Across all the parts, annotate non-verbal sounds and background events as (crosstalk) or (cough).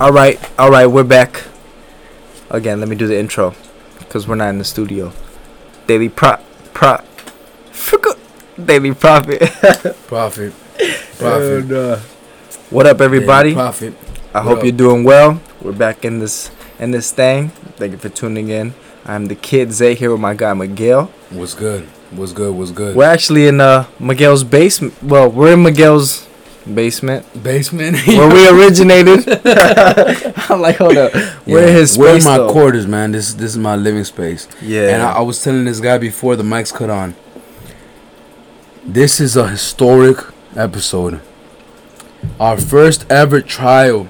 All right, all right, we're back. Again, let me do the intro, cause we're not in the studio. Daily prop, prop, daily profit. Profit. (laughs) Profit. And, uh, what up, everybody? Yeah, profit. I hope up? you're doing well. We're back in this in this thing. Thank you for tuning in. I'm the kid Zay here with my guy Miguel. What's good? What's good? What's good? We're actually in uh Miguel's basement. Well, we're in Miguel's basement Basement. (laughs) where we originated. (laughs) I'm like, hold up, we're in his We're space. my though. quarters, man. This this is my living space. Yeah. And I, I was telling this guy before the mics cut on. This is a historic episode. Our first ever trial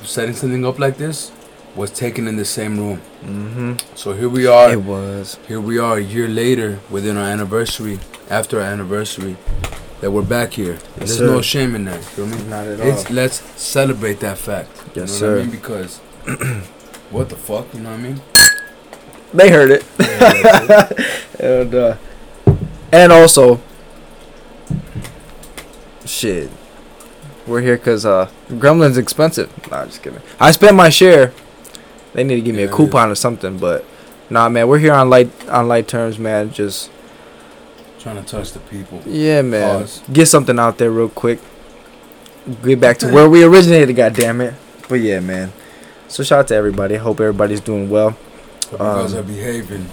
of setting something up like this was taken in the same room. mm-hmm. So here we are. It was. Here we are a year later, within our anniversary, after our anniversary, that we're back here. Yes, There's no shame in that. Feel me? Not at It's, let's celebrate that fact. You Yes, know what sir. I mean? Because (clears throat) what the fuck? You know what I mean? They heard it. (laughs) and uh, and also, shit, we're here because uh, Gremlin's expensive. Nah, just kidding. I spent my share. They need to give me Yeah, a coupon or something, but nah, man, we're here on light on light terms, man. Just Trying to touch the people. yeah, man, Pause. get something out there real quick. Get back to where we originated, goddamn it. But yeah, man. So shout out to everybody. Hope everybody's doing well. Hope you guys Um, are behaving,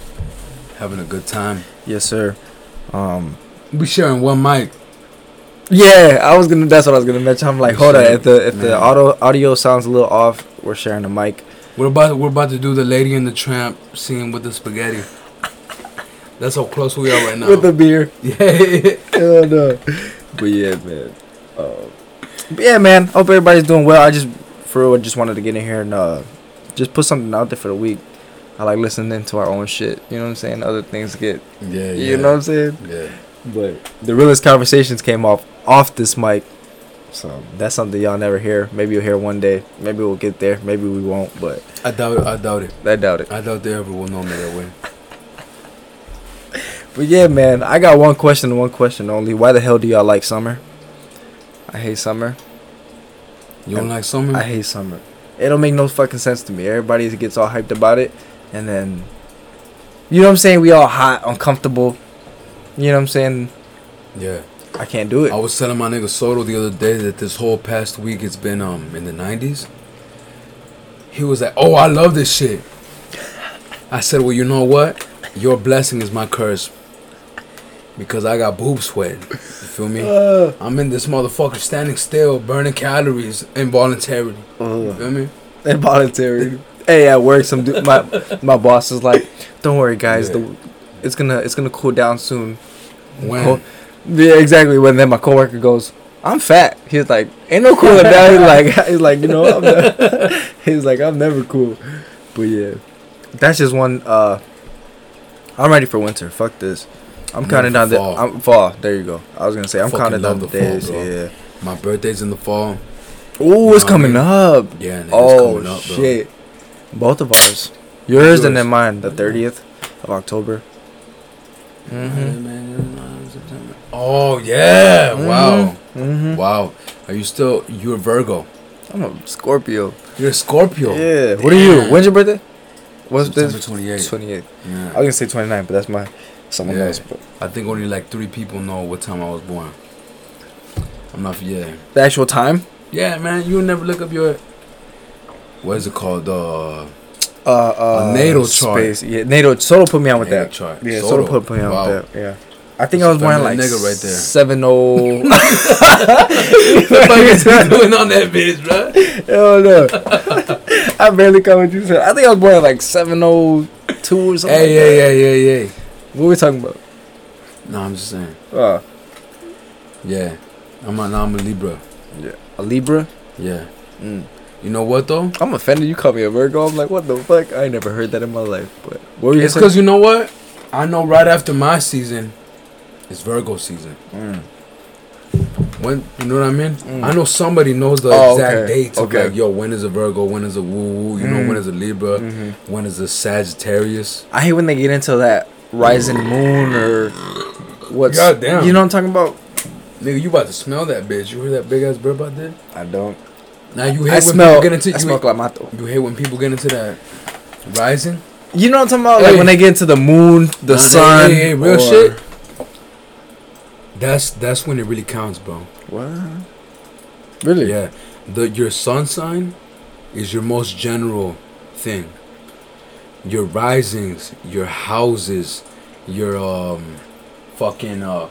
having a good time. Yes, sir. Um, We sharing one mic. Yeah, I was gonna. That's what I was gonna mention. I'm like, hold on. If the if the Man. auto audio sounds a little off, we're sharing a mic. We're about we're about to do the Lady and the Tramp scene with the spaghetti. That's how close we are right now. With the beer. (laughs) yeah. (laughs) Hell no. But yeah, man. Uh, but yeah, man. Hope everybody's doing well. I just, for real, I just wanted to get in here and uh, just put something out there for the week. I like listening to our own shit. You know what I'm saying? Other things get. Yeah. You know what I'm saying? Yeah. But the realest conversations came off off this mic. So that's something y'all never hear. Maybe you'll hear one day. Maybe we'll get there. Maybe we won't. But I doubt it. I doubt it. I doubt it. I doubt they ever will know me that way. But yeah, man, I got one question and one question only. Why the hell do y'all like summer? I hate summer. You don't like summer? I hate summer. It don't make no fucking sense to me. Everybody gets all hyped about it, and then, you know what I'm saying? We all hot, uncomfortable. You know what I'm saying? yeah. I can't do it. I was telling my nigga Soto the other day that this whole past week it's been um in the nineties. He was like, "Oh, I love this shit." I said, "Well, you know what? Your blessing is my curse because I got boob sweat. You feel me? Uh, I'm in this motherfucker standing still, burning calories involuntarily. Uh, You ugh. feel me? involuntary. hey, at work, some dude, my my boss is like, "Don't worry, guys. Yeah. The it's gonna it's gonna cool down soon." When? Yeah, exactly. When then my coworker goes, "I'm fat." He's like, "Ain't no cooling (laughs) down." He's like, "He's like, you know, I'm (laughs) he's like, I'm never cool." But yeah, that's just one. Uh, I'm ready for winter. Fuck this. I'm counting down the for I'm, fall. There you go. I was gonna say I'm counting down the the fall, days. bro. yeah. My birthday's in the fall. Ooh, it's coming up. Yeah, nigga, Oh coming up, shit! Both of ours. Yours, and then mine. The thirtieth of October. Mm-hmm. Oh yeah! Wow, Mm-hmm. wow. Are you still? You're Virgo. I'm a Scorpio. You're a Scorpio. Yeah. What are you? Damn. When's your birthday? What's September this? 28th. 28th. I Yeah. was gonna say 29, but that's my someone Yeah. else. But I think only like three people know what time I was born. I'm not. Yeah. the actual time? Yeah, man. You never look up your. What is it called? Uh. Uh, uh, natal chart. space. Yeah, natal. Soto put me on with natal that. chart. Yeah, Soto. Soto put, me on Wow. with that. Yeah. I think I was born like nigga right there. seven oh. What (laughs) the fuck is (laughs) he doing on that bitch, bro? Hell no. (laughs) I barely come with you. Said. I think I was born like seven oh two or something. Hey, like yeah, yeah, yeah, yeah. What we talking about? No, I'm just saying. Uh, Yeah. I'm a, no, I'm a Libra. Yeah. A Libra. Yeah. Mm. You know what though? I'm offended. You call me a Virgo. I'm like, what the fuck? I ain't never heard that in my life. But what were you It's saying? because you know what? I know right after my season, it's Virgo season. Mm. When you know what I mean? Mm. I know somebody knows the Oh, exact okay. dates of Okay. like, yo, when is a Virgo? When is a woo woo? You know, Mm. when is a Libra? hmm When is a Sagittarius? I hate when they get into that rising moon or what's. Goddamn. You know what I'm talking about? Nigga, you about to smell that bitch? You hear that big ass burp I did? I don't. Now you hate I when smell. people get into I you, smell clamato. you hate when people get into that rising. You know what I'm talking about? Like when they get into the moon, the Nah, hey, sun. hey, hey, real or- shit. That's that's when it really counts, bro. What? Really? Yeah, the your sun sign is your most general thing. Your risings, your houses, your um, fucking uh,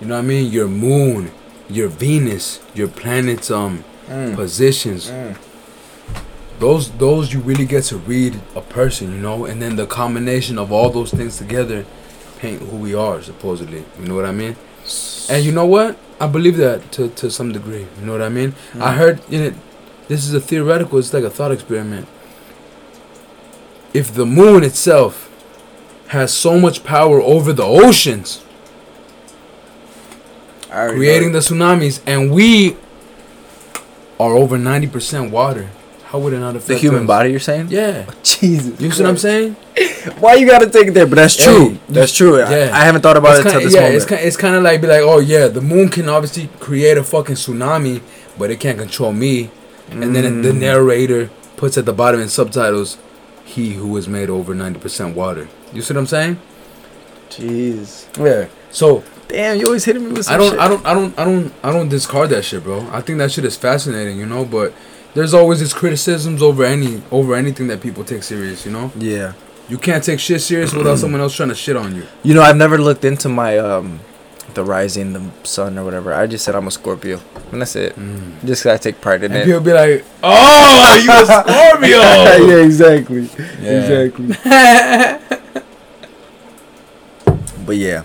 you know what I mean. Your moon, your Venus, your planets um Mm. positions. Mm. Those those you really get to read a person, you know, and then the combination of all those things together paint who we are supposedly. You know what I mean? And you know what? I believe that to, to some degree. You know what I mean? I Mm. heard in it. This is a theoretical. It's like a thought experiment. If the moon itself has so much power over the oceans, creating the tsunamis, and we are over ninety percent water, how would it not affect the human us? body. You're saying? Yeah, (laughs) Jesus. you see what I'm saying? (laughs) Why you gotta take it there? But that's true. you- that's true. I- yeah. I, haven't thought about it's it till this yeah, moment. it's kind, it's kind of like be like, oh yeah, the moon can obviously create a fucking tsunami, but it can't control me. And then the Mm. narrator puts at the bottom in subtitles, "He who is made over ninety percent water." You see what I'm saying? Jeez. Yeah. So Damn, you always hitting me with I don't, shit. I don't, I don't, I don't, I don't discard that shit, bro. I think that shit is fascinating, you know. But there's always these criticisms over any, over anything that people take serious, you know. Yeah. You can't take shit serious without (clears throat) someone else trying to shit on you. You know, I've never looked into my um, the rising, the sun or whatever. I just said I'm a Scorpio, and that's it. Mm. Just 'cause I take pride in And it. people be like, (laughs) "Oh, you a Scorpio?" (laughs) yeah, exactly. Yeah. Exactly. (laughs) But yeah,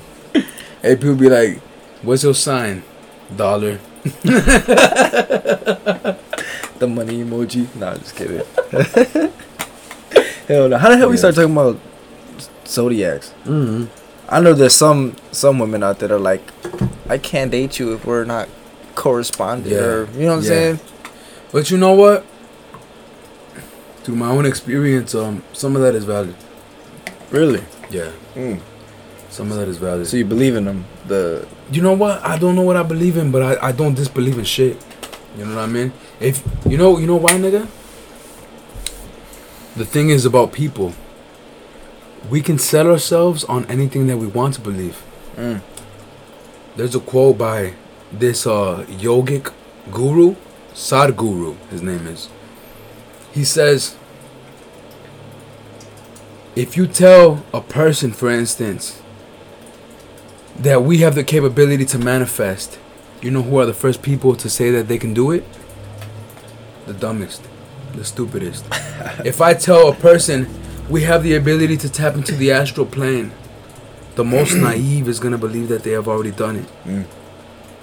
Hey, people be like, "What's your sign?" Dollar. the money emoji. Nah, just kidding. hell no. How the hell we start talking about zodiacs? Mm-hmm. I know there's some some women out there that are like, I can't date you if we're not corresponding. Yeah. Or, you know what I'm Yeah. saying? But you know what? Through my own experience, um, some of that is valid. Really? Yeah, Mm. some of that is valid. So you believe in them? The you know what? I don't know what I believe in, but I, I don't disbelieve in shit. You know what I mean? If you know you know why, nigga? The thing is about people. We can set ourselves on anything that we want to believe. mm. There's a quote by this uh yogic guru, Sadhguru, his name is. He says if you tell a person, for instance, that we have the capability to manifest, you know who are the first people to say that they can do it? The dumbest, the stupidest. (laughs) if I tell a person we have the ability to tap into the astral plane, the most (clears throat) naive is gonna believe that they have already done it.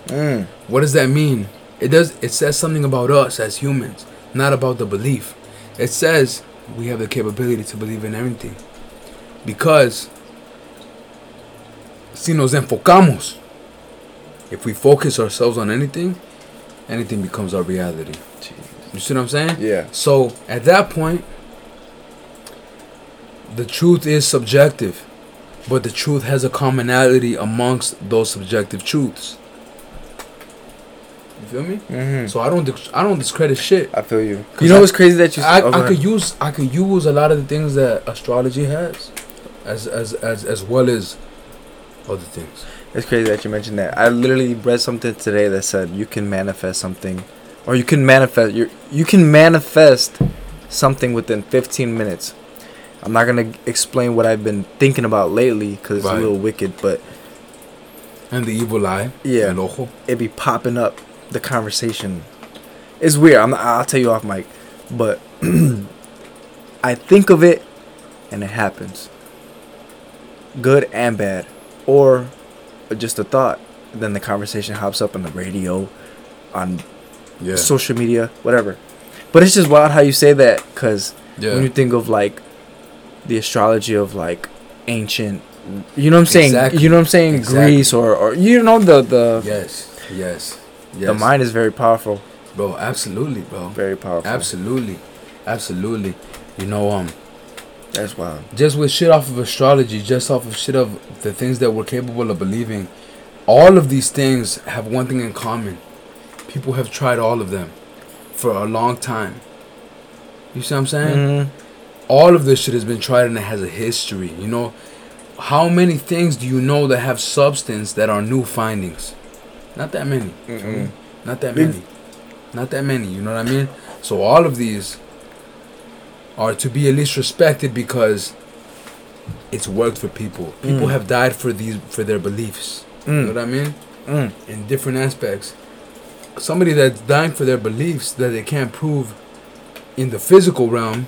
Mm. What does that mean? It does. It says something about us as humans, not about the belief. It says we have the capability to believe in everything, because si nos enfocamos, if we focus ourselves on anything, anything becomes our reality. You see what I'm saying? Yeah. So at that point, the truth is subjective, but the truth has a commonality amongst those subjective truths. You feel me? Mm-hmm. So I don't dis- I don't discredit shit. I feel you. You know I- what's crazy that you? I, I could use I could use a lot of the things that astrology has, as as as as well as other things. It's crazy that you mentioned that. I literally read something today that said you can manifest something, or you can manifest you you can manifest something within 15 minutes. I'm not gonna explain what I've been thinking about lately because it's Right. a little wicked, but And the evil eye. Yeah. It be popping up the conversation. It's weird. I'm I'll tell you off mic, but (clears throat) I think of it and it happens. Good and bad, or just a thought. Then the conversation hops up on the radio, on Yeah. social media, whatever. But it's just wild how you say that because yeah. when you think of like the astrology of like ancient, you know what I'm saying? Exactly. You know what I'm saying? Exactly. Greece or or you know the the yes. Yes. Yes. the mind is very powerful. bro. Absolutely, bro. Very powerful. Absolutely. Absolutely. You know, um, That's wild. just with shit off of astrology, just off of shit of the things that we're capable of believing, all of these things have one thing in common. People have tried all of them. for a long time. You see what I'm saying? Mhm. All of this shit has been tried and it has a history. You know, how many things do you know that have substance that are new findings? Not that many. Mm-mm. Not that many. Not that many. You know what I mean? So all of these are to be at least respected because it's worked for people. People Mm. have died for these for their beliefs. You know Mm. what I mean? Mm. In different aspects. Somebody that's dying for their beliefs that they can't prove in the physical realm,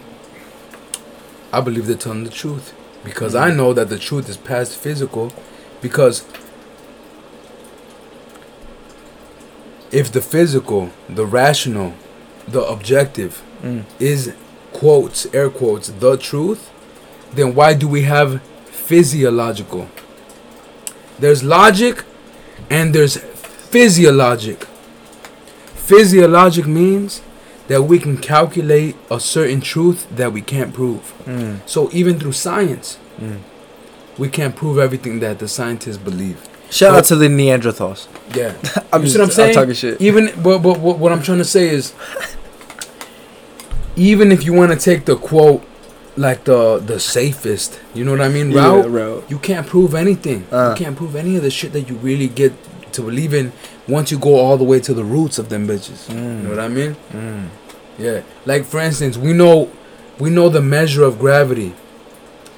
I believe they're telling the truth. Because I Mm. know that the truth is past physical. Because if the physical, the rational, the objective Mm. is quotes, air quotes, the truth, then why do we have physiological? There's logic and there's physiologic. Physiologic means that we can calculate a certain truth that we can't prove. Mm. So even through science, Mm. we can't prove everything that the scientists believe. Shout But- out to the Neanderthals. Yeah. (laughs) I'm you see what I'm saying? I'm talking shit. Even but, but, but what I'm trying to say is even if you want to take the quote like the the safest, you know what I mean, route, route. you can't prove anything. Uh. you can't prove any of the shit that you really get to believe in once you go all the way to the roots of them bitches. You know what I mean? Mm. Yeah. Like for instance, we know we know the measure of gravity.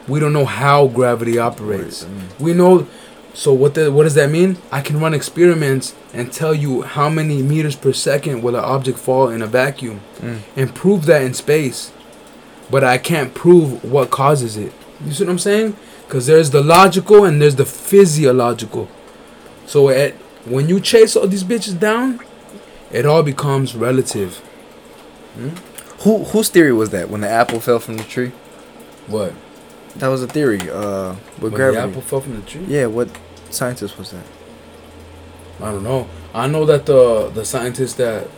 We don't know how gravity operates. We know so what the, what does that mean? I can run experiments and tell you how many meters per second will an object fall in a vacuum Mm. and prove that in space. But I can't prove what causes it. You see what I'm saying? Cuz there's the logical and there's the physiological. So at when you chase all these bitches down, it all becomes relative. Who whose theory was that when the apple fell from the tree? What? That was a theory. Uh, with When gravity. the apple fell from the tree? Yeah, what scientist was that? I don't know. I know that the the scientist that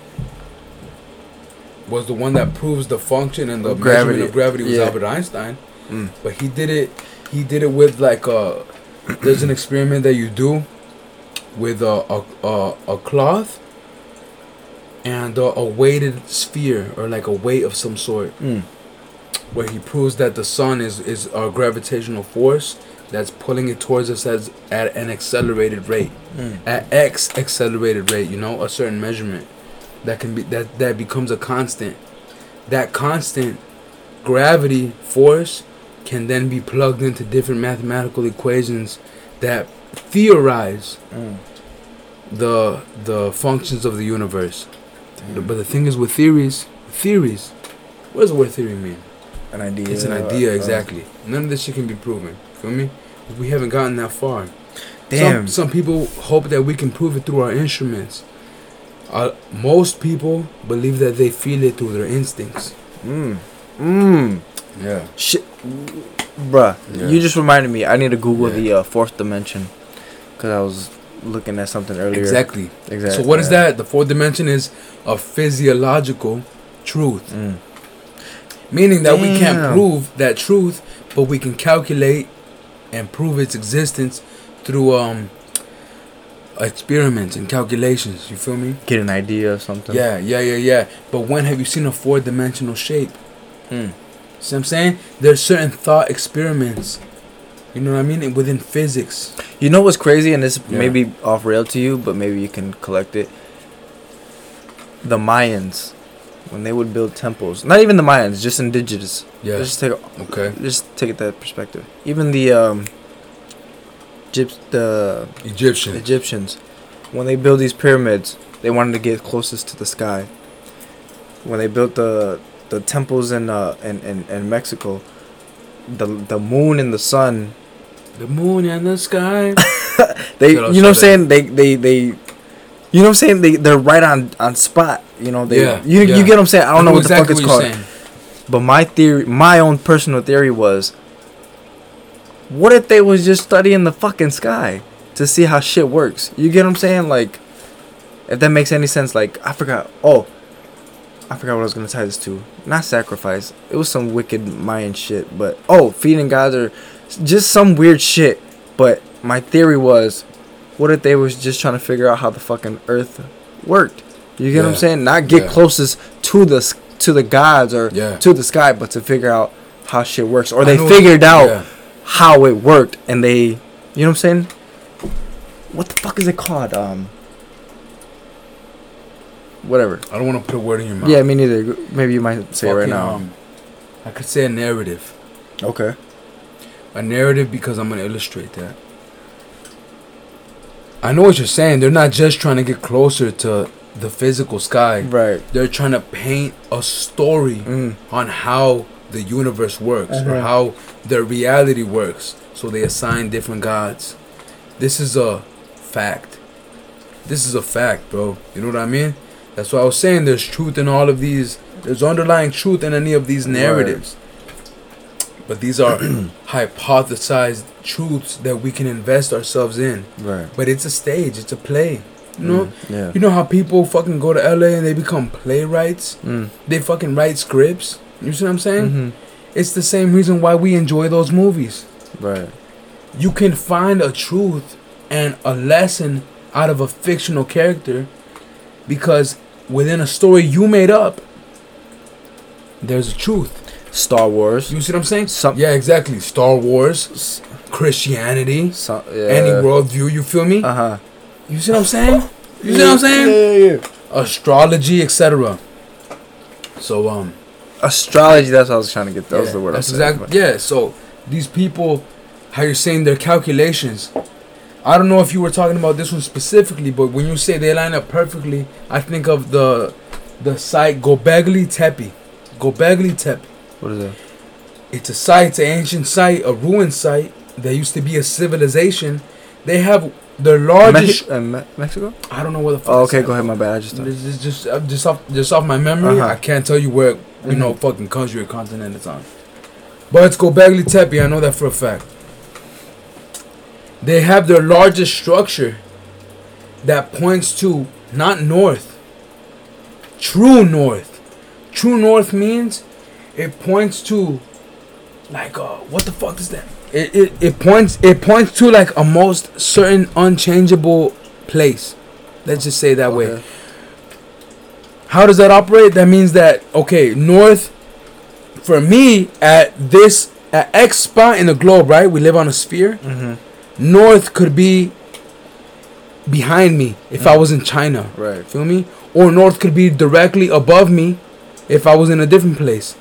was the one that proves the function and the gravity. measurement of gravity was Yeah. Albert Einstein. Mm. But he did it. He did it with like a. There's an experiment that you do with a a a, a cloth and a, a weighted sphere or like a weight of some sort, Mm. where he proves that the sun is is a gravitational force that's pulling it towards us as at an accelerated rate Mm. at x accelerated rate you know a certain measurement that can be that that becomes a constant that constant gravity force can then be plugged into different mathematical equations that theorize Mm. the the functions of the universe but the thing is with theories theories what does the word theory mean An idea. it's an idea uh, exactly none of this shit can be proven feel me we haven't gotten that far Damn. some, some people hope that we can prove it through our instruments. Uh, most people believe that they feel it through their instincts. Mm. Mm. Yeah. Shit. Bruh, Yeah. you just reminded me. I need to Google Yeah. the uh, fourth dimension. Because I was looking at something earlier. Exactly. Exactly. So what is that? The fourth dimension is a physiological truth, Mm. meaning that we can't prove that truth, but we can calculate and prove its existence through um experiments and calculations. You feel me? Get an idea of something. Yeah, yeah, yeah, yeah. But when have you seen a four-dimensional shape? Mm. See what I'm saying? There's certain thought experiments. You know what I mean? Within physics. You know what's crazy, and this Yeah. may be off rail to you, but maybe you can collect it. The Mayans, when they would build temples, not even the Mayans, just indigenous. Yeah. Just take Okay. just take it that perspective. Even the um, Gyps, the Egyptian. Egyptians, when they built these pyramids, they wanted to get closest to the sky. When they built the the temples in uh in, in, in Mexico, the the moon and the sun, The moon and the sky. (laughs) (laughs) they you know what I'm saying they they they. You know what I'm saying? They they're right on on spot. You know they. Yeah, you yeah. you get what I'm saying? I don't know what the fuck it's called. saying. But my theory, my own personal theory was, what if they was just studying the fucking sky to see how shit works? You get what I'm saying? Like, if that makes any sense. Like, I forgot. Oh, I forgot what I was gonna tie this to. Not sacrifice. It was some wicked Mayan shit. But oh, feeding gods or just some weird shit. But my theory was, what if they was just trying to figure out how the fucking Earth worked? You get what I'm saying? Not get Yeah. closest to the to the gods or Yeah. to the sky, but to figure out how shit works. Or they figured out Yeah. how it worked, and they, you know what I'm saying? What the fuck is it called? Um, whatever. I don't want to put a word in your mouth. Yeah, me neither. Maybe you might say it right now. um, I could say a narrative. okay. A narrative because I'm gonna illustrate that. I know what you're saying. They're not just trying to get closer to the physical sky. Right. They're trying to paint a story Mm. on how the universe works or Uh-huh. how their reality works. So they assign different gods. This is a fact. This is a fact, bro. You know what I mean? That's why I was saying there's truth in all of these. There's underlying truth in any of these Right. But these are (clears throat) hypothesized truths that we can invest ourselves in. Right. But it's a stage, it's a play. You know? Mm. Yeah. You know how people fucking go to LA and they become playwrights? Mm. They fucking write scripts. You see what I'm saying? hmm It's the same reason why we enjoy those movies. Right. You can find a truth and a lesson out of a fictional character because within a story you made up, there's a truth. Star Wars. You see what I'm saying? Some- yeah, exactly. Star Wars, Christianity, So, yeah. any worldview, you feel me? Uh huh. You see what I'm saying? You see what I'm saying? Yeah, yeah, yeah. Astrology, etc. So, um, Astrology. That's what I was trying to get. That was Yeah, the word. I That's was exactly. Yeah. So these people, how you're saying their calculations. I don't know if you were talking about this one specifically, but when you say they line up perfectly, I think of the the site Gobekli Tepe. Gobekli Tepe. What is that? It's a site, it's an ancient site, a ruined site that used to be a civilization. They have the largest. Mex- uh, Me- Mexico. I don't know where the fuck. Oh, okay. Go ahead. My bad. I just. This is just uh, just off just off my memory. Uh-huh. I can't tell you where you know Mhm. fucking country or continent it's on. But it's Gobekli Tepe. I know that for a fact. They have their largest structure that points to not north, true north. True north means it points to like uh what the fuck is that? It, it, it points it points to like a most certain unchangeable place. Let's just say that way. How does that operate? That means that okay, north for me at this at X spot in the globe, right? We live on a sphere. Mm-hmm. North could be behind me if I was in China. Right. Feel me? Or north could be directly above me if I was in a different place.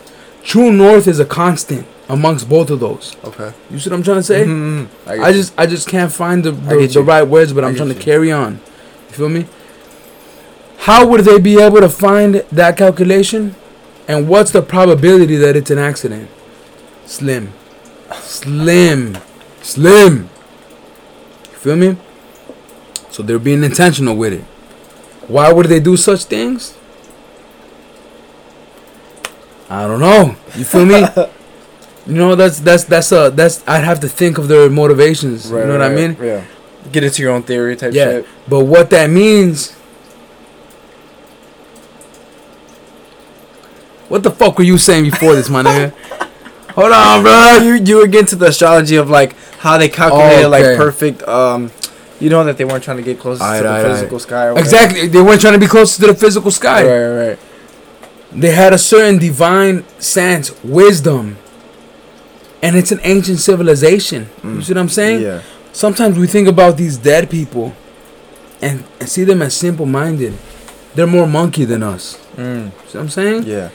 True north is a constant amongst both of those. Okay. You see what I'm trying to say? Mhm. get I you. just I just can't find the the, the right words, but I I'm trying to carry on. You feel me? How would they be able to find that calculation? And what's the probability that it's an accident? Slim. Slim. Slim. You feel me? So they're being intentional with it. Why would they do such things? I don't know. You feel me? (laughs) you know that's that's that's a that's I'd have to think of their motivations. Right, you know what I mean? Yeah. Get into your own theory type Yeah. shit. But what that means. What the fuck were you saying before this, my nigga? (laughs) Hold on, bro. you you were getting to the astrology of like how they calculated like Okay. perfect um you know that they weren't trying to get close to the physical sky or. Exactly. They weren't trying to be close to the physical sky. Right, right. They had a certain divine sense, wisdom. And it's an ancient civilization. You Mm. see what I'm saying? Yeah. Sometimes we think about these dead people and, and see them as simple minded. They're more monkey than us. Mm. See what I'm saying? Yeah.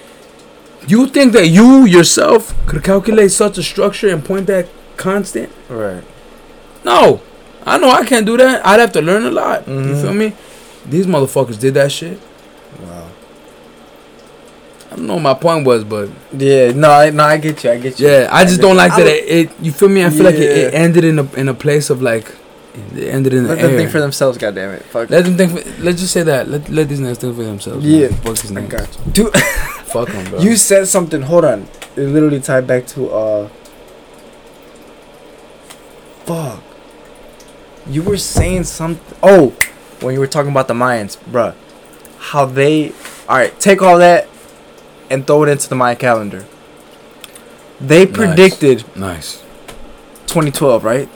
You think that you yourself could calculate such a structure and point that constant? Right. No. I know I can't do that. I'd have to learn a lot. You Mhm. feel me? These motherfuckers did that shit. I don't know what my point was, but Yeah. No, I no, I get you. I get you. yeah, I just don't like that would- it, it. You feel me? I feel like it, it ended in a in a place of like, it ended in the Let air. them think for themselves. Goddamn it. Fuck. let them think. For, let's just say that. Let let these niggas think for themselves. Yeah. man. Fuck these I niggas. got you. Dude, (laughs) Fuck them, bro. you said something. Hold on. It literally tied back to uh. Fuck. You were saying something. Oh, when you were talking about the Mayans, bruh. How they. Alright, take all that and throw it into the Mayan calendar. They Nice. predicted nice. 2012, right?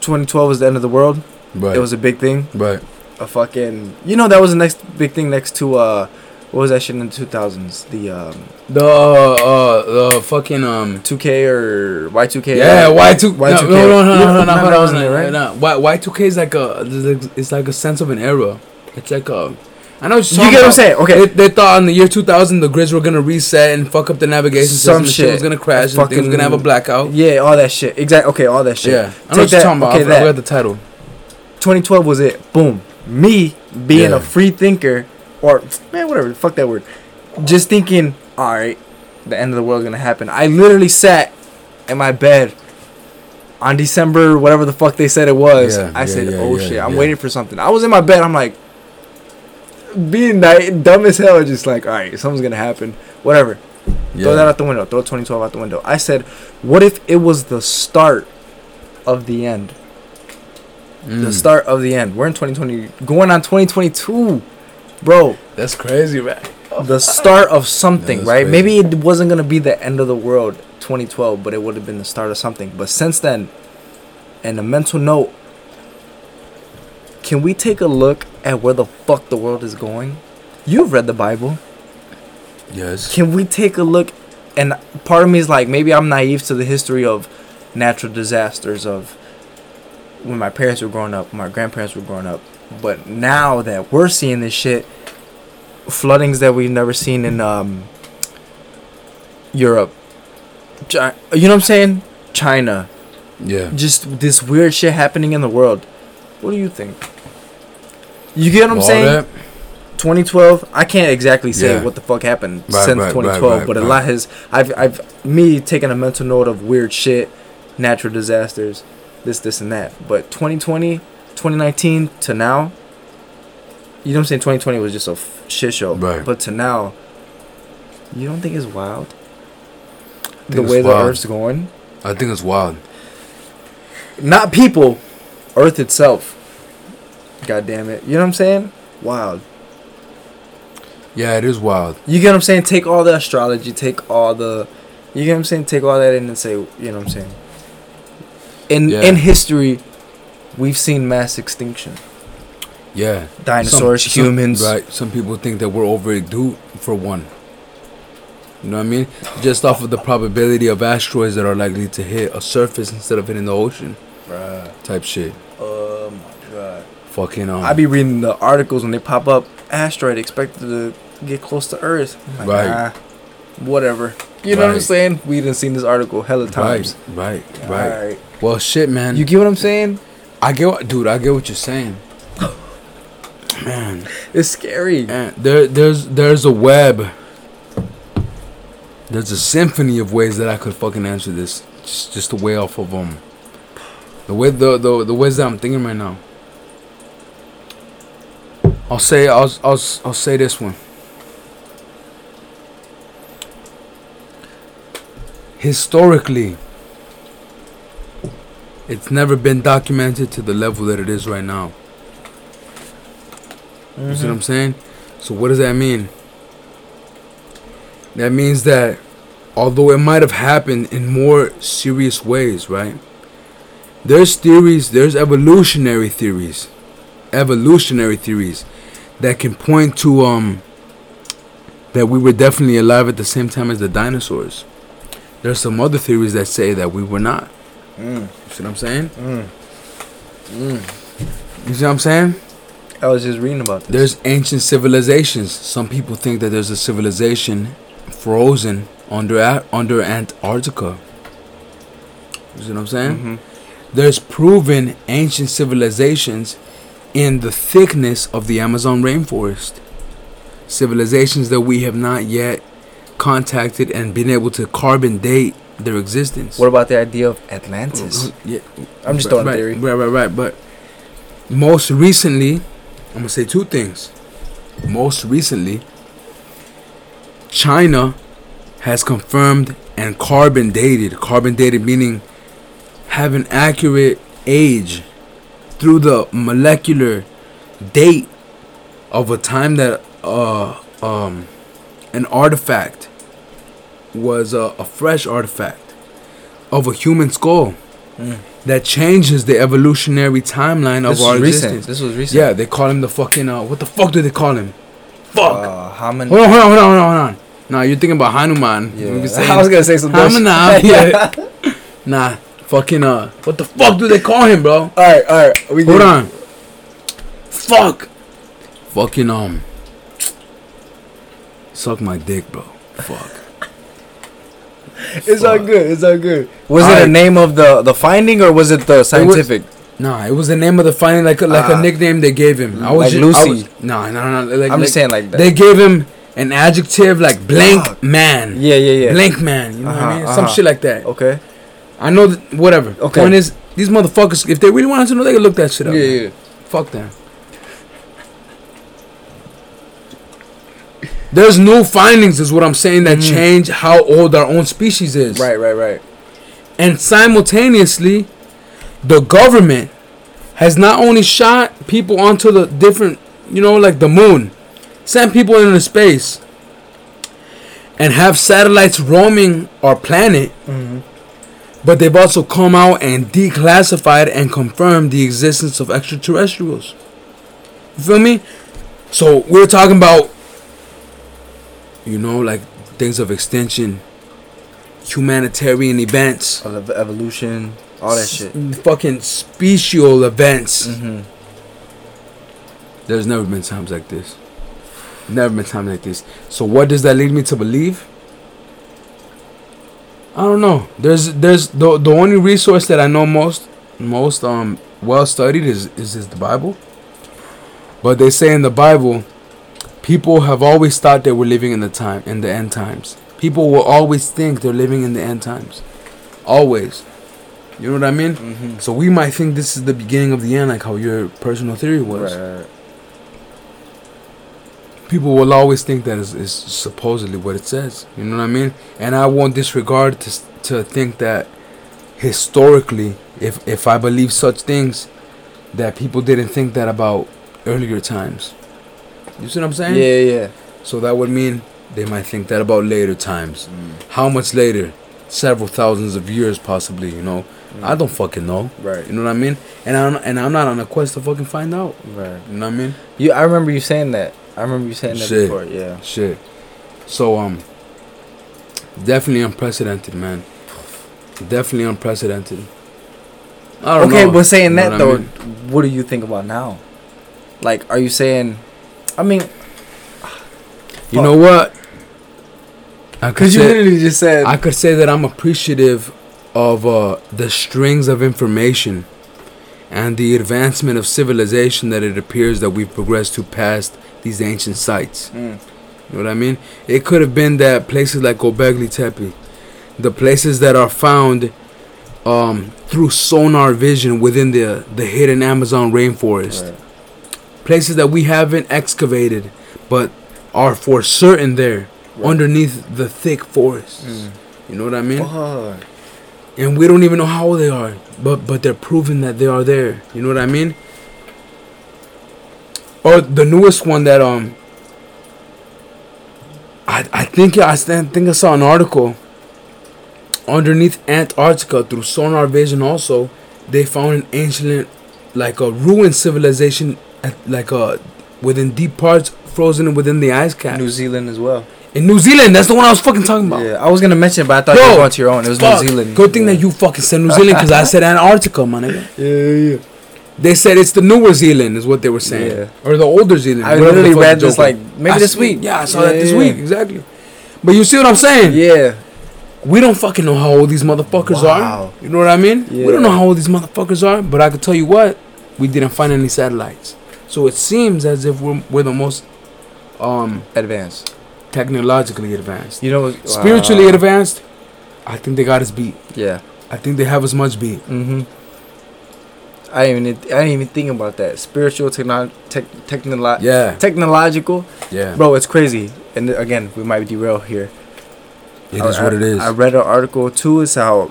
2012 was the end of the world. Right. It was a big thing. right. a fucking. You know that was the next big thing next to uh, what was that shit in the two thousands? The um, The uh the fucking um two K or Y two K. yeah Y two Y two no K. no no no no no that hold on, wasn't hold it, on, right? no Y Y two K is like a it's like a sense of an era. It's like a I know what You you're get what I'm saying? Okay. They, they thought in the year 2000 the grids were gonna reset and fuck up the navigation Some system. The shit shit. was gonna crash. And things Fucking- was gonna have a blackout. Yeah, all that shit. Exactly. Okay, all that shit. Yeah, I know Take what you're that- talking about. Okay, I forgot the title. 2012 was it. Boom. Me being Yeah. a free thinker, or man, whatever. Fuck that word. Just thinking, all right, the end of the world's gonna happen. I literally sat in my bed on December, whatever the fuck they said it was. Yeah, I yeah, said, oh shit, I'm waiting for something. I was in my bed. I'm like, being night, dumb as hell, just like, all right, something's gonna happen. Whatever. Throw that out the window. Throw 2012 out the window. I said, what if it was the start of the end? the Mm. start of the end. We're in 2020, going on 2022, bro. That's crazy, man. The start of something, right? crazy. Maybe it wasn't gonna be the end of the world, 2012, but it would have been the start of something. But since then, and a mental note, can we take a look at where the fuck the world is going? You've read the Bible. Yes. Can we take a look? And part of me is like, maybe I'm naive to the history of natural disasters of when my parents were growing up, my grandparents were growing up. But now that we're seeing this shit, floodings that we've never seen in um, Europe, Chi- you know what I'm saying? China, Yeah. just this weird shit happening in the world. What do you think? You get what I'm saying? that- 2012 i can't exactly say Yeah. what the fuck happened Right, since right, 2012 right, but a lot has i've i've me taking a mental note of weird shit natural disasters this this and that. But 2020 2019 to now you know what i'm saying? 2020 was just a f- shit show. Right. but to now you don't think it's wild? The think it's way the earth's going? I think it's wild. not people earth itself god damn it you know what i'm saying wild Yeah, it is wild. You get what I'm saying? Take all the astrology, take all the, you get what I'm saying? Take all that in and say, you know what I'm saying? In Yeah. in history, we've seen mass extinction. Yeah. Dinosaurs, Some- some- humans. right. Some people think that we're overdue for one. You know what I mean? Just off of the probability of asteroids that are likely to hit a surface instead of hitting the ocean, Bruh. type shit. Oh my god. Fucking um. I be reading the articles when they pop up. Asteroid expected to get close to Earth. Like, Right. "Ah, whatever. You know what I'm saying? We done seen this article hella right, times. right, right. Alright. Well, shit, man. You get what I'm saying? I get, what, dude. I get what you're saying. (laughs) Man, It's scary. man, there, there's, there's a web. There's a symphony of ways that I could fucking answer this. Just, just the way off of um, the way the the the ways that I'm thinking right now. I'll say I'll I'll I'll say this one. Historically, it's never been documented to the level that it is right now. You see what mm-hmm. I'm saying? So what does that mean? That means that although it might have happened in more serious ways, right? There's theories, there's evolutionary theories, evolutionary theories that can point to um that we were definitely alive at the same time as the dinosaurs. There's some other theories that say that we were not. Mm, You see what I'm saying? mm, mm. You see what I'm saying? I was just reading about this. There's ancient civilizations. Some people think that there's a civilization frozen under under Antarctica. You see what I'm saying? Mhm. There's proven ancient civilizations in the thickness of the Amazon rainforest. Civilizations that we have not yet contacted and been able to carbon date their existence. What about the idea of Atlantis? Uh, yeah, I'm just throwing right, theory. Right, right, right. But most recently, I'm gonna say two things. Most recently, China has confirmed and carbon dated. Carbon dated meaning have an accurate age through the molecular date of a time that uh um an artifact was a, a fresh artifact of a human skull. Mm. that changes the evolutionary timeline of our recent. existence. This was recent. Yeah, they call him the fucking uh, what the fuck do they call him? Fuck. Uh, Haman. hold on, hold on, hold on, hold on, hold on. Nah, you're thinking about Hanuman. Yeah. (laughs) I was gonna say some dumb. Hanuman. (laughs) Yeah. (laughs) nah, fucking uh, what the fuck do they call him, bro? All right, all right. We Hold good. on. Fuck. Fucking um. Suck my dick, bro. Fuck. (laughs) It's all Fuck. good. It's all good. Was it Alright. a name of the the finding or was it the scientific? Nah, it was the name of the finding, like a, like Ah. a nickname they gave him. I was Like ju- I Lucy. was- nah, nah, nah. Like, I'm like, just saying like that. They gave him an adjective like blank Fuck. man. yeah, yeah, yeah. Blank man. You know what I Uh-huh, mean? Some uh-huh. shit like that. Okay. I know that. Whatever. Okay. Point is, these motherfuckers, if they really wanted to know, they could look that shit up. Yeah, man. yeah. Fuck them. There's new findings, is what I'm saying, that Mhm. change how old our own species is. Right, right, right. And simultaneously, the government has not only shot people onto the different, you know, like the moon, sent people into space, and have satellites roaming our planet, Mm-hmm. But they've also come out and declassified and confirmed the existence of extraterrestrials. You feel me? So we're talking about, you know, like things of extension, humanitarian events, Evolution, all that shit. fucking special events. Mm-hmm. There's never been times like this. Never been times like this. So what does that lead me to believe? I don't know. There's there's the the only resource that I know most most um well studied is is, is the Bible. But they say in the Bible, people have always thought they were living in the time in the end times. People will always think they're living in the end times. Always. You know what I mean? Mm-hmm. So we might think this is the beginning of the end, like how your personal theory Right, was. right, right. People will always think that is, is supposedly what it says. You know what I mean? And I won't disregard to to think that historically, if if I believe such things, that people didn't think that about earlier times. You see what I'm saying? Yeah, yeah. So that would mean they might think that about later times. Mm. How much later? Several thousands of years, possibly. You know, Mm. I don't fucking know. Right, You know what I mean? And I'm and I'm not on a quest to fucking find out. right. You know what I mean? You, I remember you saying that. I remember you saying that Shit. before. Yeah. Shit. So um, definitely unprecedented, man. Definitely unprecedented. I don't Okay, know. but saying You know that what I though, mean? what do you think about now? Like, are you saying? I mean, you know what? Because you say, literally just said. I could say that I'm appreciative of uh, the strings of information and the advancement of civilization that it appears that we've progressed to past these ancient sites. Mm. You know what I mean? It could have been that places like Gobekli Tepe, the places that are found um, through sonar vision within the the hidden Amazon rainforest, Right. places that we haven't excavated, but are for certain there Right. underneath the thick forests. Mm. You know what I mean? Fuck. And we don't even know how old they are, but but they're proving that they are there. You know what I mean? Or the newest one that um. I I think I think I saw an article. Underneath Antarctica, through sonar vision, also they found an ancient, like a ruined civilization, at, like a within deep parts, frozen within the ice cap. New Zealand as well. In New Zealand, that's the one I was fucking talking about. Yeah, I was gonna mention, it, but I thought you were going to your own. It was Fuck. New Zealand. Good thing yeah. that you fucking said New Zealand because I said Antarctica, my nigga. (laughs) Yeah, yeah, yeah. They said it's the newer Zealand, is what they were saying, Yeah. or the older Zealand. I literally read this like maybe I this week. Yeah, I saw that this Yeah, week exactly. But you see what I'm saying? Yeah. We don't fucking know how old these motherfuckers Wow. are. You know what I mean? We don't know how old these motherfuckers are. But I can tell you what, we didn't find any satellites. So it seems as if we're, we're the most um Advanced. technologically advanced, You know, spiritually wow. advanced. I think they got us beat. Yeah. I think they have as much beat. Mm-hmm. I didn't even I didn't even think about that. Spiritual techno tech technolo- Yeah, technological. yeah. Bro, it's crazy. And again, we might derail here. It I- is what I- it is. I read an article too. Is how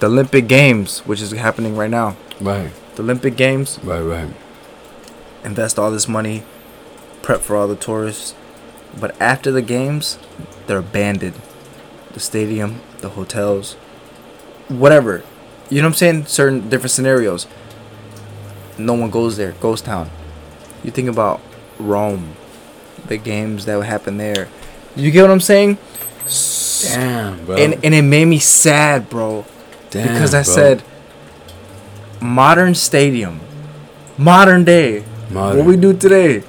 the Olympic Games, which is happening right now, right, the Olympic Games right, right. invest all this money, prep for all the tourists, but after the games, they're abandoned. The stadium, the hotels, whatever. you know what I'm saying? Certain different scenarios. No one goes there. Ghost town. You think about Rome, the games that would happen there. You get what I'm saying? Damn, bro. And and it made me sad, bro. Damn, because I bro. said modern stadium, modern day. Modern. What we do today,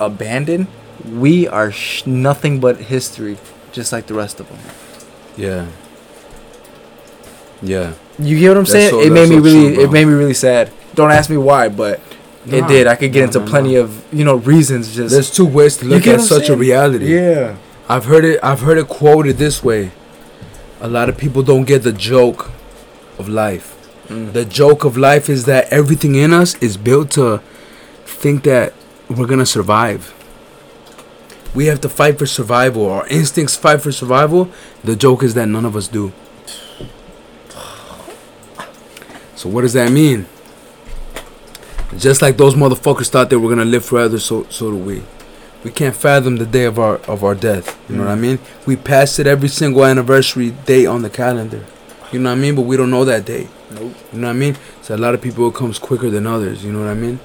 abandoned. We are sh- nothing but history, just like the rest of them. Yeah. Yeah. You get what I'm That's saying? so- it made me so really, true, it made me really sad. Don't ask me why, but it did. I could get Nah, into nah, plenty nah. of you know reasons. Just There's two ways to look at what I'm such a reality. yeah, I've heard it. I've heard it quoted this way. A lot of people don't get the joke of life. Mm. The joke of life is that everything in us is built to think that we're gonna survive. We have to fight for survival. Our instincts fight for survival. The joke is that none of us do. So what does that mean? Just like those motherfuckers thought they were gonna live forever, so so do we. We can't fathom the day of our of our death. You know what I Mm. mean? We pass it every single anniversary day on the calendar. You know what I mean? But we don't know that date. Nope. You know what I mean? So a lot of people it comes quicker than others. You know what I mean?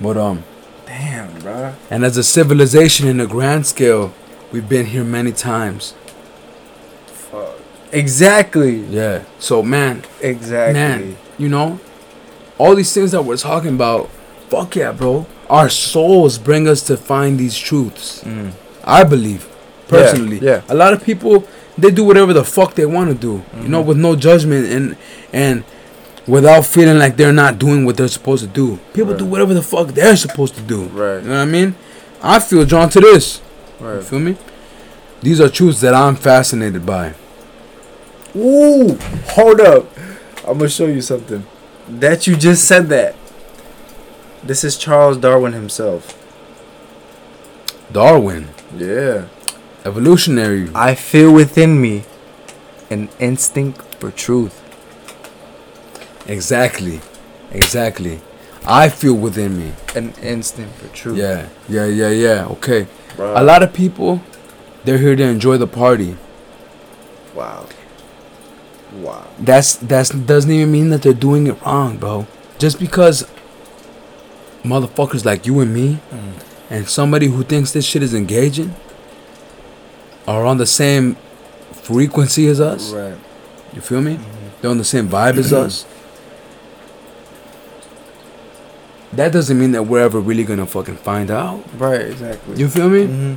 But um, Damn, bro. and as a civilization in a grand scale, we've been here many times. Fuck. Exactly. Yeah. So man, Exactly. man, you know, all these things that we're talking about, fuck yeah, bro. Our souls bring us to find these truths. Mm. I believe, personally. yeah. yeah, A lot of people they do whatever the fuck they want to do, you know, with no judgment and and without feeling like they're not doing what they're supposed to do. People Right. do whatever the fuck they're supposed to do. Right. You know what I mean? I feel drawn to this. You Right. feel me? These are truths that I'm fascinated by. Ooh, hold up. I'm gonna show you something. That you just said that. This is Charles Darwin himself. Darwin, Yeah. evolutionary. I feel within me an instinct for truth. Exactly. Exactly. I feel within me. An instinct for truth. Yeah. Yeah, yeah, yeah. Okay. A lot of people they're here to enjoy the party. Wow. Wow. That's that's doesn't even mean that they're doing it wrong, bro. Just because motherfuckers like you and me Mm. and somebody who thinks this shit is engaging are on the same frequency as us. Right. You feel me? Mhm. They're on the same vibe as us. That doesn't mean that we're ever really gonna fucking find out. Right. Exactly. You feel me? Mhm.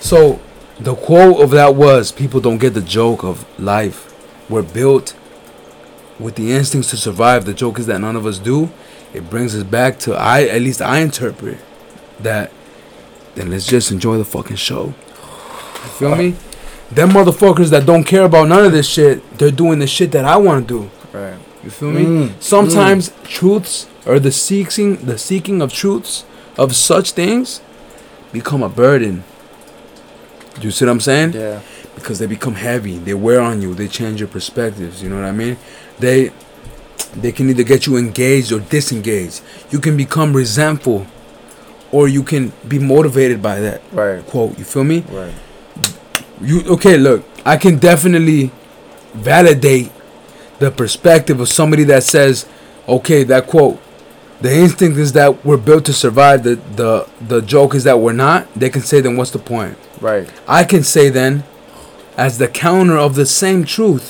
So the quote of that was people don't get the joke of life. We're built with the instincts to survive. The joke is that none of us do. It brings us back to I at least I interpret that then let's just enjoy the fucking show. You feel me? Them motherfuckers that don't care about none of this shit, they're doing the shit that I want to do. Right. You feel me? Mm, Sometimes truths or the seeking the seeking of truths of such things become a burden. Do you see what I'm saying? Yeah. Because they become heavy. They wear on you. They change your perspectives. You know what I mean? They they can either get you engaged or disengaged. You can become resentful or you can be motivated by that Right. quote. You feel me? Right. you okay look i can definitely validate the perspective of somebody that says okay that quote the instinct is that we're built to survive the the the joke is that we're not they can say then what's the point Right. i can say then as the counter of the same truth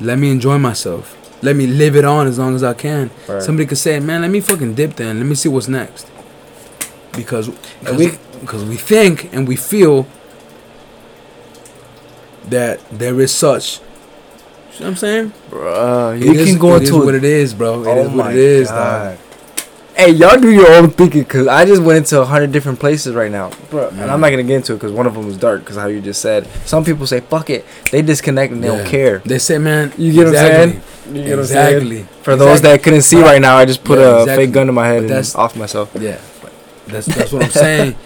let me enjoy myself let me live it on as long as i can Right. somebody could say man let me fucking dip then let me see what's next because we- because we think and we feel that there is such. You know what I'm saying? Bruh, It you is- can go it is into what it is, bro. It oh is what it is, God. dog. Hey, y'all do your own thinking, cause I just went into a hundred different places right now, bro. And I'm not gonna get into it, cause one of them was dark, cause how you just said. Some people say fuck it, they disconnect and they Yeah. don't care. They say, man, You get what I'm saying? exactly. You get what I'm saying? Exactly. For those that couldn't see right now, I just put Yeah, a exactly. fake gun to my head But and that's- off myself. Yeah, that's that's what I'm saying.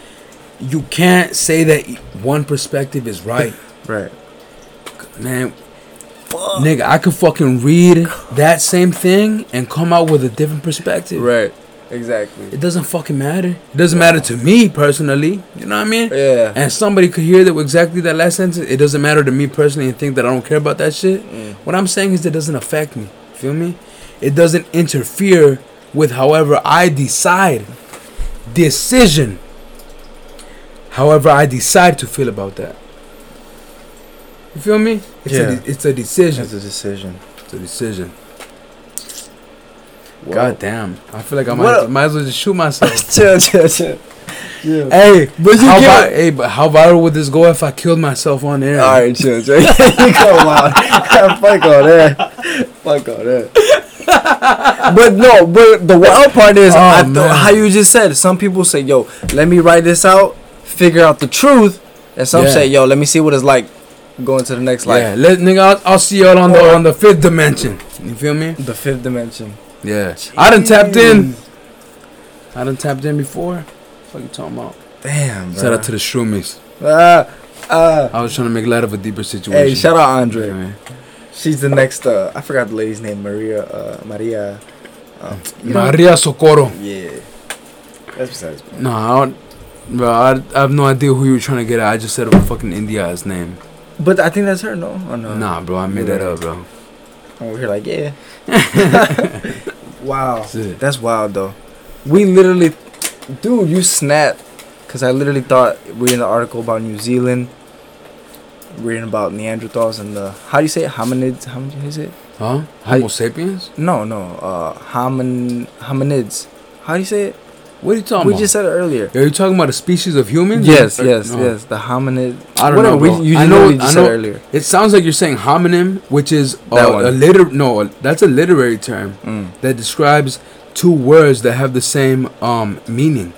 You can't say that one perspective is right, (laughs) Right. man. Nigga, I could fucking read that same thing and come out with a different perspective. Right. Exactly. It doesn't fucking matter. It doesn't matter to me personally. You know what I mean? Yeah. And somebody could hear that exactly that last sentence. It doesn't matter to me personally and think that I don't care about that shit. Mm. What I'm saying is it doesn't affect me. Feel me? It doesn't interfere with however I decide. Decision. However I decide to feel about that. You feel me? It's Yeah. a de- it's a decision. It's a decision. It's a decision. Whoa. God damn. I feel like I might, might as well just shoot myself. (laughs) chill, chill, chill. Yeah. hey, But you how get- vi- hey, but how viral would this go if I killed myself on air? All right, chill, chill. (laughs) Come on, (laughs) fuck all that. Fuck all that. but no, but the wild part is, Oh, th- how you just said. Some people say, "Yo, let me write this out, figure out the truth," and some Yeah. say, "Yo, let me see what it's like going to the next life." yeah, let nigga, I'll, I'll see y'all on the on the fifth dimension. You feel me? The fifth dimension. Yeah, I done tapped in. I done tapped in before. What you talking about? Damn, bro. Shout out to the Shroomies. Ah, ah. I was trying to make light of a deeper situation. Hey, shout out Andre. Yeah, man. She's the next. Uh, I forgot the lady's name. Maria. Uh, Maria. Um, you know- Maria Socorro. Yeah. That's besides. No, I don't. Bro, I, I have no idea who you were trying to get at. I just said a fucking India's name. But I think that's her. No. Oh no. Nah, bro, I made You're that up, bro. Over here, like yeah. (laughs) (laughs) wow. That's. That's wild though. We literally, dude, you snap. Cause I literally thought reading an article about New Zealand, reading about Neanderthals and the how do you say it? hominids? How do you say it? Huh? Homo sapiens? No, no. Uh, homin hominids. How do you say it? What are you talking we about? We just said it earlier. Are you talking about a species of humans? Yes, Or- yes, no. yes. The hominid. I don't whatever, know. We, you I know. just I said know. it earlier. It sounds like you're saying homonym, which is That a, a liter. No, that's a literary term Mm. that describes two words that have the same um meaning.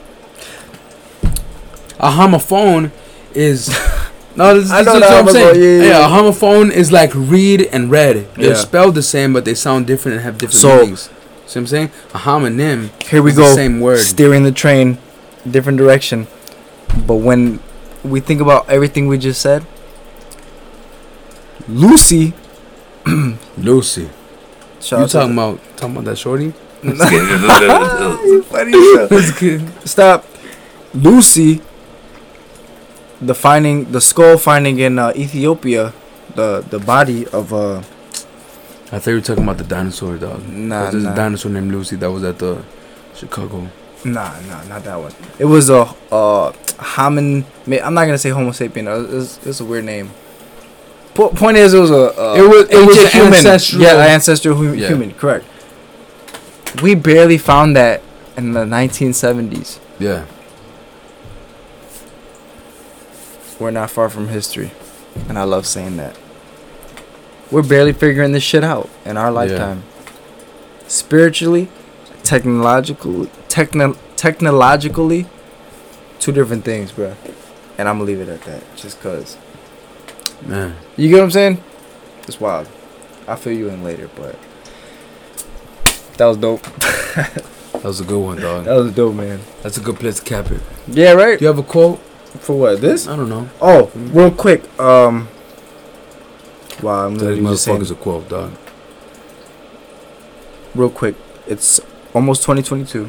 A homophone is. (laughs) No, this, I this know is what I'm saying. yeah, yeah, yeah, yeah. a homophone is like read and read. They're Yeah. spelled the same, but they sound different and have different So- meanings. See what I'm saying? A homonym Here we go. same word. steering the train different direction but when we think about everything we just said lucy (clears throat) Lucy. shout You talking about talking about that shorty? Funny as hell. That's good. stop lucy the finding the skull finding in uh, ethiopia the the body of uh I thought you were talking about the dinosaur dog. nah There's nah, a dinosaur named Lucy that was at the Chicago. nah nah not that one it was a uh homin i'm not gonna say homo sapien uh, it's, it's a weird name Po- point is it was a uh, It was- it was an human ancestral- yeah ancestral hu- Yeah. human correct we barely found that in the 1970s Yeah. we're not far from history and i love saying that we're barely figuring this shit out in our lifetime spiritually technologically techno- technologically two different things bro and i'm gonna leave it at that just cause Man. you get what i'm saying it's wild i'll fill you in later but that was dope (laughs) That was a good one, dog. that was dope man That's a good place to cap it. yeah right Do you have a quote? for what this I don't know. oh real quick um wow i'm Tell these literally just saying motherfuckers a quote, dog. real quick it's almost 2022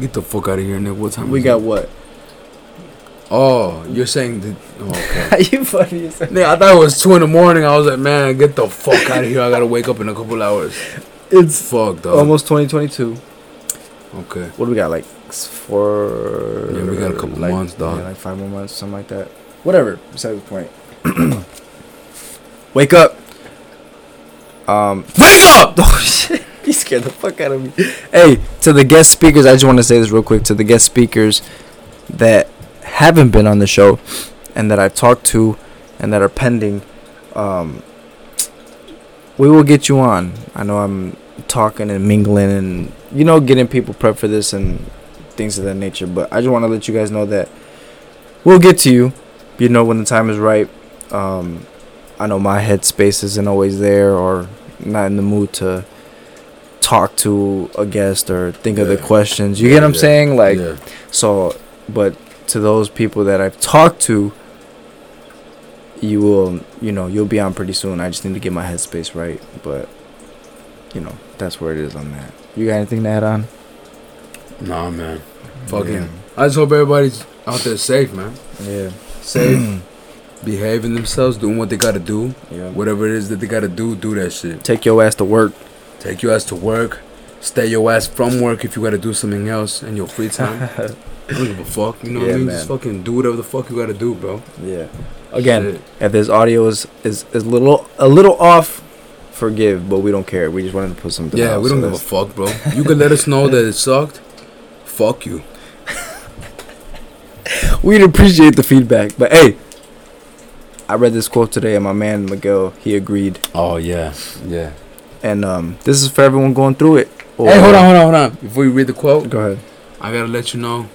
Get the fuck out of here, nigga. What time we got it? what Oh, you're saying the. Oh, okay. (laughs) you funny. Nigga, I thought it was 2 in the morning. I was like, man, get the fuck out of here. I gotta wake up in a couple hours. it's fucked dog. almost 2022 Okay. what do we got like four Yeah, we got a couple like, months, dog. yeah, like five more months something like that whatever besides the point (clears throat) wake up. Um (laughs) Wake up! (laughs) oh shit. You scared the fuck out of me. Hey to the guest speakers i just want to say this real quick. To the guest speakers that haven't been on the show and that i've talked to and that are pending um we will get you on. I know i'm talking and mingling and you know getting people prepped for this and things of that nature but i just want to let you guys know that we'll get to you. You know when the time is right. Um i know my headspace isn't always there or not in the mood to talk to a guest or think of the questions you Yeah, get what i'm yeah, saying like yeah. so but to those people that i've talked to you will you know you'll be on pretty soon i just need to get my headspace right but you know that's where it is on that you got anything to add on Nah, man. Fucking. Yeah. I just hope everybody's out there safe, man. Yeah. Safe, (clears throat) behaving themselves, doing what they gotta do. Yeah. Whatever it is that they gotta do, do that shit. Take your ass to work. Take your ass to work. Stay your ass from work if you gotta do something else in your free time. (laughs) I don't give a fuck. You know what I mean? man. Just fucking do whatever the fuck you gotta do, bro. Yeah. Again, Shit. if this audio is is is little a little off, forgive, but we don't care. We just wanted to put something. Yeah, out, we don't so give a fuck, bro. You can let us know that it sucked. Fuck you. (laughs) We'd appreciate the feedback, but hey, I read this quote today, and my man Miguel he agreed, Oh yeah, yeah. and um, this is for everyone going through it. or- Hey, hold on, hold on, hold on. Before you read the quote, Go ahead. I gotta let you know.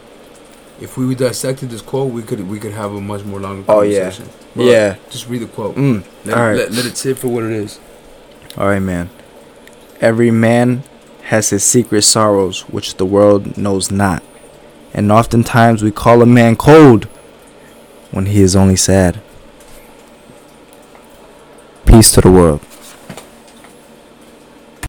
If we dissected this quote, we could we could have a much more longer Oh, yeah. conversation. But Yeah. Just read the quote. Mm. Let, All it, right. let, let it sit for what it is. All right, man. Every man has his secret sorrows, which the world knows not. And oftentimes we call a man cold when he is only sad. Peace to the world.